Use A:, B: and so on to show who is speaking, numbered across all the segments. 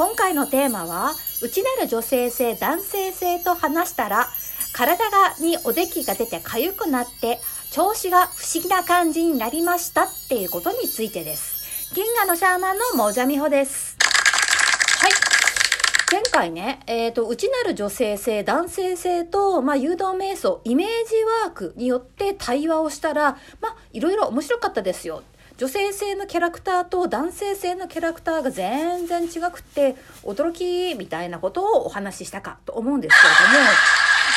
A: 今回のテーマは内なる女性性男性性と話したら体がにおできが出て痒くなって調子が不思議な感じになりましたっていうことについてです。銀河のシャーマンのモジャミホです。はい。前回ね、えっ、ー、と、内なる女性性、男性性と、まあ、誘導瞑想、イメージワークによって対話をしたら、まあ、いろいろ面白かったですよ。女性性のキャラクターと男性性のキャラクターが全然違くって驚きみたいなことをお話ししたかと思うんです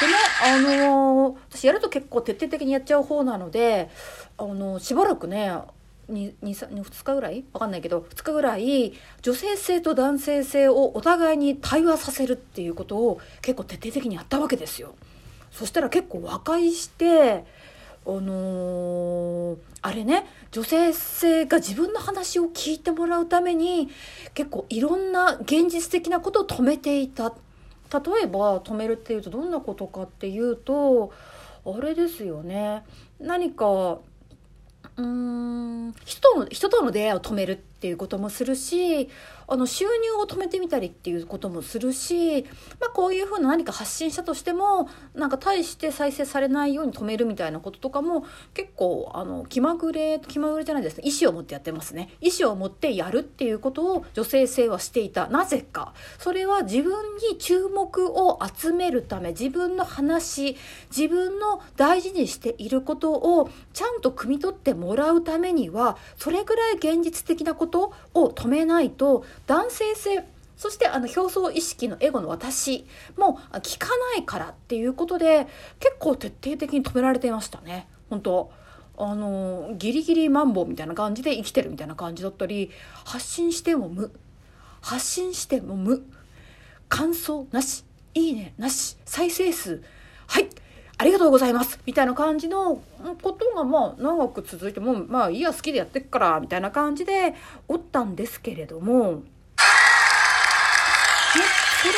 A: けれどもでねあのー、私やると結構徹底的にやっちゃう方なのであのー、しばらくね 2, 2, 2日ぐらい？わかんないけど2日ぐらい女性性と男性性をお互いに対話させるっていうことを結構徹底的にやったわけですよ。そしたら結構和解してあのー、あれね女性性が自分の話を聞いてもらうために結構いろんな現実的なことを止めていた。例えば止めるっていうとどんなことかっていうとあれですよね。何かうーん人との人との出会いを止める。っていうこともするしあの収入を止めてみたりっていうこともするし、まあ、こういうふうな何か発信したとしてもなんか大して再生されないように止めるみたいなこととかも結構あの気まぐれ気まぐれじゃないですね。意思を持ってやってますね。意思を持ってやるっていうことを女性性はしていた。なぜか。それは自分に注目を集めるため自分の話自分の大事にしていることをちゃんと汲み取ってもらうためにはそれぐらい現実的なことことを止めないと男性性そしてあの表層意識のエゴの私も聞かないからっていうことで結構徹底的に止められていましたね。本当。あのギリギリマンボウみたいな感じで生きてるみたいな感じだったり発信しても無。発信しても無。感想なし。いいね。なし。再生数ありがとうございます。みたいな感じのことがまあ長く続いてもまあいいや好きでやってっからみたいな感じでおったんですけれども。それ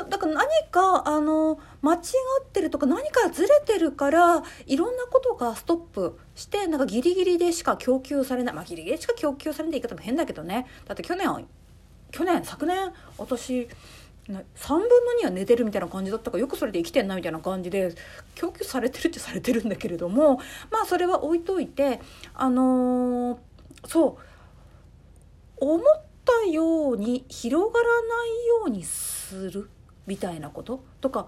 A: かだから何かあの間違ってるとか何かずれてるからいろんなことがストップしてなんかギリギリでしか供給されない。まあギリギリしか供給されない言い方も変だけどね。だって去年去年昨年私3分の2は寝てるみたいな感じだったからよくそれで生きてんなみたいな感じで供給されてるってされてるんだけれどもまあそれは置いといてあのー、そう思ったように広がらないようにするみたいなこととか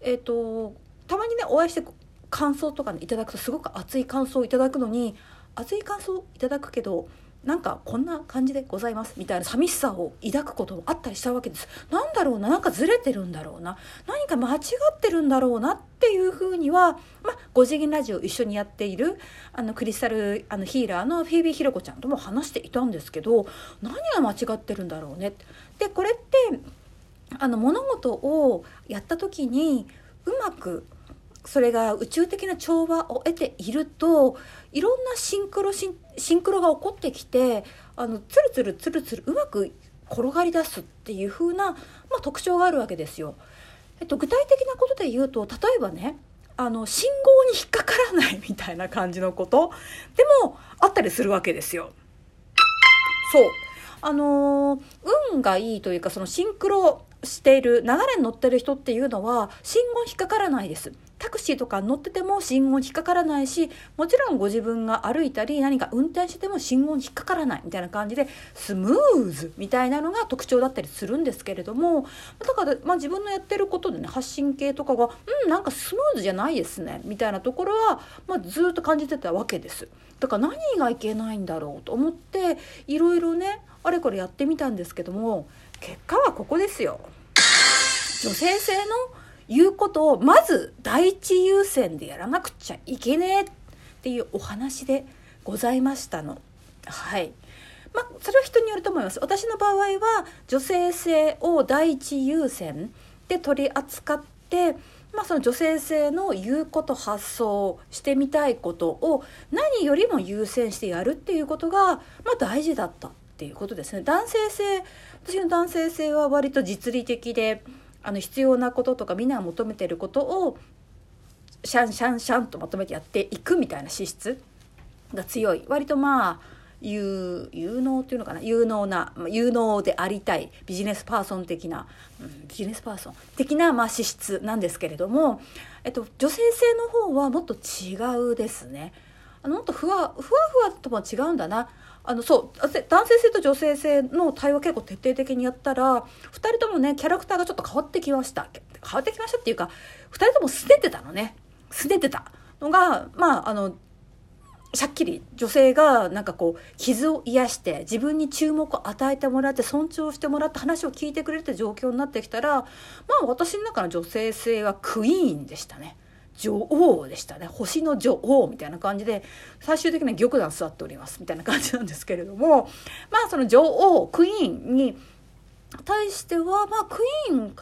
A: えっ、ー、とたまにねお会いして感想とかねいただくとすごく熱い感想をいただくのに熱い感想いただくけどなんかこんな感じでございますみたいな寂しさを抱くこともあったりしたわけです。なんだろうななんかずれてるんだろうな何か間違ってるんだろうなっていうふうには、まあ、5次元ラジオ一緒にやっているあのクリスタルあのヒーラーのフィービーひろこちゃんとも話していたんですけど何が間違ってるんだろうねでこれってあの物事をやった時にうまくそれが宇宙的な調和を得ているといろんなシンクロシンクロが起こってきてあのツルツルツルツルうまく転がり出すっていう風な、まあ、特徴があるわけですよ。えっと、具体的なことで言うと例えばねあの信号に引っかからないみたいな感じのことでもあったりするわけですよ。そうあの、運がいいというかそのシンクロしている流れに乗ってる人っていうのは信号引っかからないです。タクシーとか乗ってても信号引っかからないしもちろんご自分が歩いたり何か運転してても信号に引っかからないみたいな感じでスムーズみたいなのが特徴だったりするんですけれどもだから、まあ、自分のやってることでね発信系とかがうんなんかスムーズじゃないですねみたいなところは、まあ、ずっと感じてたわけです。だから何がいけないんだろうと思っていろいろねあれこれやってみたんですけども結果はここですよ。女性性の言うことをまず第一優先でやらなくちゃいけねえっていうお話でございましたの。はい。まあ、それは人によると思います。私の場合は女性性を第一優先で取り扱って、まあ、その女性性の言うこと発想してみたいことを何よりも優先してやるっていうことが、まあ、大事だったっていうことですね。男性性私の男性性は割と実利的であの必要なこととかみんなが求めてることをシャンシャンシャンとまとめてやっていくみたいな資質が強い割とまあ有有能っていうのかな？有能な有能でありたいビジネスパーソン的な、うん、ビジネスパーソン的な、まあ、資質なんですけれども、えっと、女性性の方はもっと違うですね。あのもっとふわふわふわとも違うんだな。あのそう男性性と女性性の対話結構徹底的にやったら2人ともねキャラクターがちょっと変わってきました。変わってきましたっていうか2人とも捨ててたのね。捨ててた。のがまああのしゃっきり女性がなんかこう傷を癒して自分に注目を与えてもらって尊重してもらって話を聞いてくれるって状況になってきたらまあ私の中の女性性はクイーンでしたね。女王でしたね。星の女王みたいな感じで最終的には玉座座っておりますみたいな感じなんですけれどもまあその女王クイーンに対してはまあクイーン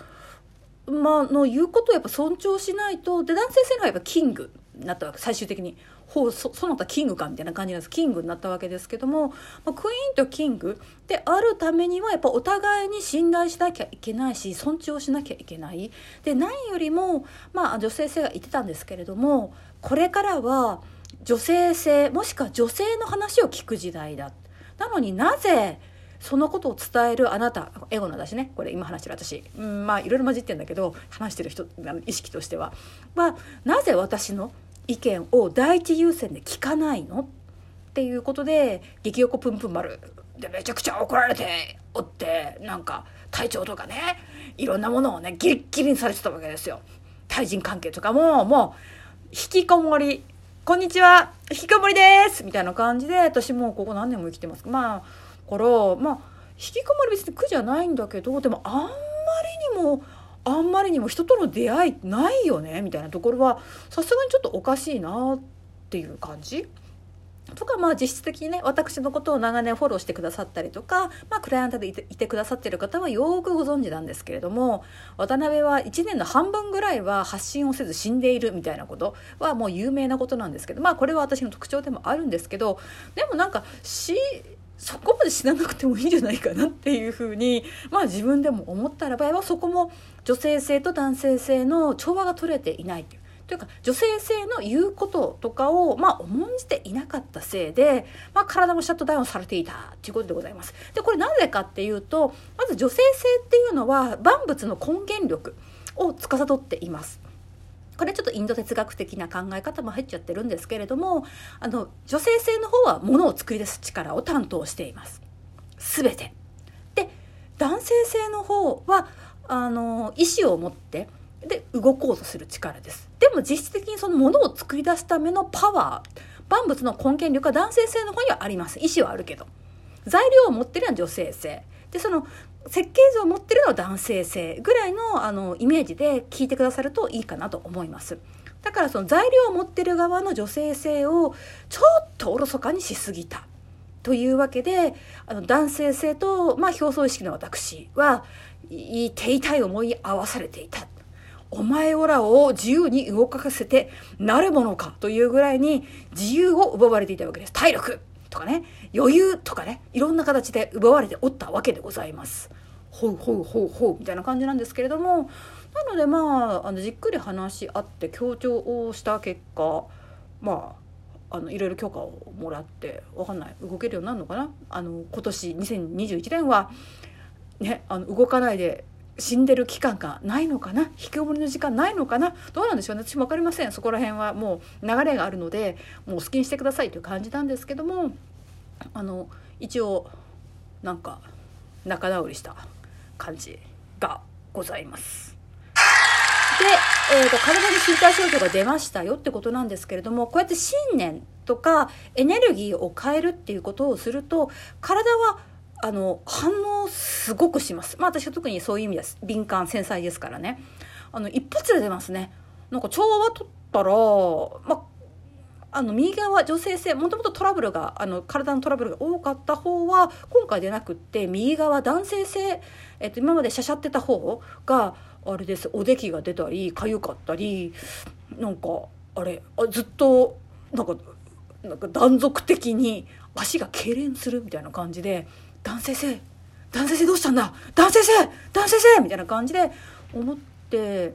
A: まあ、の言うことをやっぱ尊重しないとで男性性の方がやっぱキングになったわけ最終的に。ほうそその他キングかみたいな感じなんです。キングになったわけですけども、まあ、クイーンとキングであるためにはやっぱお互いに信頼しなきゃいけないし尊重しなきゃいけない。で何よりも、まあ、女性性が言ってたんですけれどもこれからは女性性もしくは女性の話を聞く時代だ。なのになぜそのことを伝えるあなたエゴのだしね。これ今話してる私、うん、まあいろいろ混じってんだけど話してる人意識としては、まあ、なぜ私の意見を第一優先で聞かないのっていうことで激横プンプン丸。でめちゃくちゃ怒られておってなんか体調とかねいろんなものをねギリッギリにされてたわけですよ。対人関係とかももう引きこもり「こんにちは。引きこもりです」みたいな感じで私もうここ何年も生きてます。まあからまあ引きこもり別に苦じゃないんだけどでもあんまりにもあんまりにも人との出会いないよね？みたいなところはさすがにちょっとおかしいなっていう感じ？とかまあ実質的にね私のことを長年フォローしてくださったりとか、まあ、クライアントでいていてくださってる方はよくご存知なんですけれども渡辺は1年の半分ぐらいは発信をせず死んでいるみたいなことはもう有名なことなんですけどまあこれは私の特徴でもあるんですけどでもなんか死そこまで死ななくてもいいんじゃないかなっていうふうにまあ自分でも思ったら場合はそこも女性性と男性性の調和が取れていないという。というか女性性の言うこととかを、まあ、重んじていなかったせいで、まあ、体もシャットダウンされていたということでございます。でこれなぜかっていうとまず女性性っていうのは万物の根源力を司っています。これちょっとインド哲学的な考え方も入っちゃってるんですけれどもあの女性性の方はものを作り出す力を担当しています。全て。で男性性の方はあの意思を持ってで動こうとする力です。でも実質的にそのものを作り出すためのパワー万物の根源力は男性性の方にはあります。意思はあるけど。材料を持ってるのは女性性。でその設計図を持ってるのは男性性ぐらいのあのイメージで聞いてくださるといいかなと思います。だからその材料を持ってる側の女性性をちょっとおろそかにしすぎた。というわけであの男性性と、まあ、表層意識の私は手痛い思い合わされていた。お前オらを自由に動かせてなるものかというぐらいに自由を奪われていたわけです。体力とかね余裕とかねいろんな形で奪われておったわけでございます。ほうほうほうほうみたいな感じなんですけれどもなのでまああのじっくり話し合って強調をした結果まああのいろいろ許可をもらってわかんない動けるようになるのかな？あの今年2021年はねあの動かないで死んでる期間がないのかな？引きこもりの時間ないのかな？どうなんでしょうね？私も分かりません。そこら辺はもう流れがあるのでもう好きにしてくださいという感じなんですけどもあの一応なんか仲直りした感じがございます。で、えーと、体に身体症状が出ましたよってことなんですけれどもこうやって信念とかエネルギーを変えるっていうことをすると体はあの反応すごくします。まあ私は特にそういう意味です。敏感繊細ですからね。あの一発で出ますね。なんか調和取ったら、まああの右側は女性性もともとトラブルがあの体のトラブルが多かった方は今回でなくって右側男性性、えっと、今までしゃしゃってた方があれですおできが出たり痒かったりなんかあれあずっとなんかなんか断続的に足が痙攣するみたいな感じで男性性男性性どうしたんだ？男性性男性性みたいな感じで思って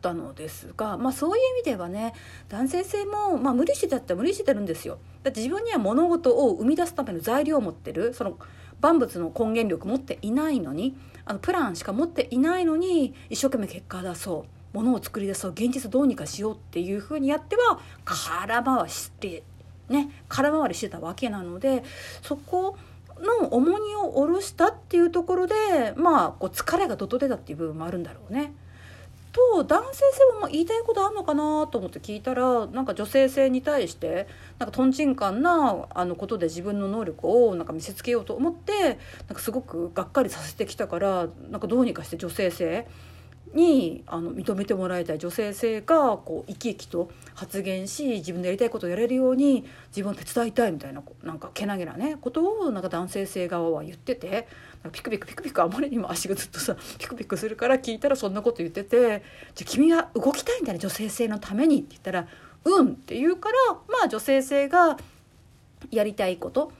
A: たのですが、まあ、そういう意味ではね男性性も、まあ、無理してたって無理してるんですよだって自分には物事を生み出すための材料を持ってるその万物の根源力持っていないのにあのプランしか持っていないのに一生懸命結果出そうものを作り出そう現実どうにかしようっていうふうにやっては空回してね空回りしてたわけなのでそこの重荷を下ろしたっていうところでまあこう疲れがどと出たっていう部分もあるんだろうね。と男性性も言いたいことあるのかなと思って聞いたらなんか女性性に対してなんかとんちんかんなあのことで自分の能力をなんか見せつけようと思ってなんかすごくがっかりさせてきたからなんかどうにかして女性性にあの認めてもらいたい女性性がこう生き生きと発言し自分でやりたいことをやれるように自分を手伝いたいみたいななんかけなげなねことをなんか男性性側は言っててピクピクピクピクあまりにも足がずっとさピクピクするから聞いたらそんなこと言ってて「じゃ君は動きたいんだね女性性のために」って言ったら「うん」って言うからまあ女性性がやりたいこと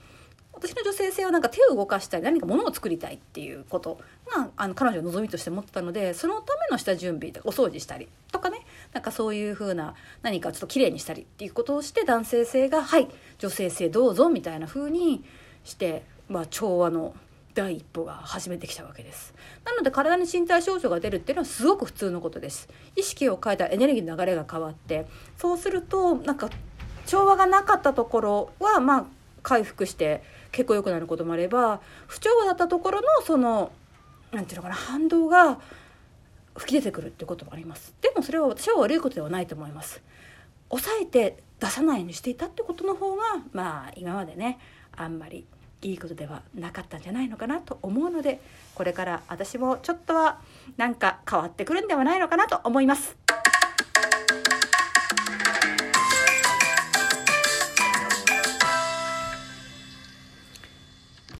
A: 私の女性性はなんか手を動かしたり何か物を作りたいっていうことがあの彼女の望みとして持ってたのでそのための下準備とかお掃除したりとかねなんかそういう風な何かちょっと綺麗にしたりっていうことをして男性性が「はい女性性どうぞ」みたいな風にして、まあ、調和の第一歩が始めてきたわけです。なので体に身体症状が出るっていうのはすごく普通のことです。意識を変えたエネルギーの流れが変わってそうするとなんか調和がなかったところはまあ回復して結構良くなることもあれば不調和だったところのその何て言うのかな反動が吹き出てくるっていうこともあります。でもそれは私は悪いことではないと思います。抑えて出さないようにしていたってことの方がまあ今までねあんまりいいことではなかったんじゃないのかなと思うのでこれから私もちょっとはなんか変わってくるんではないのかなと思います。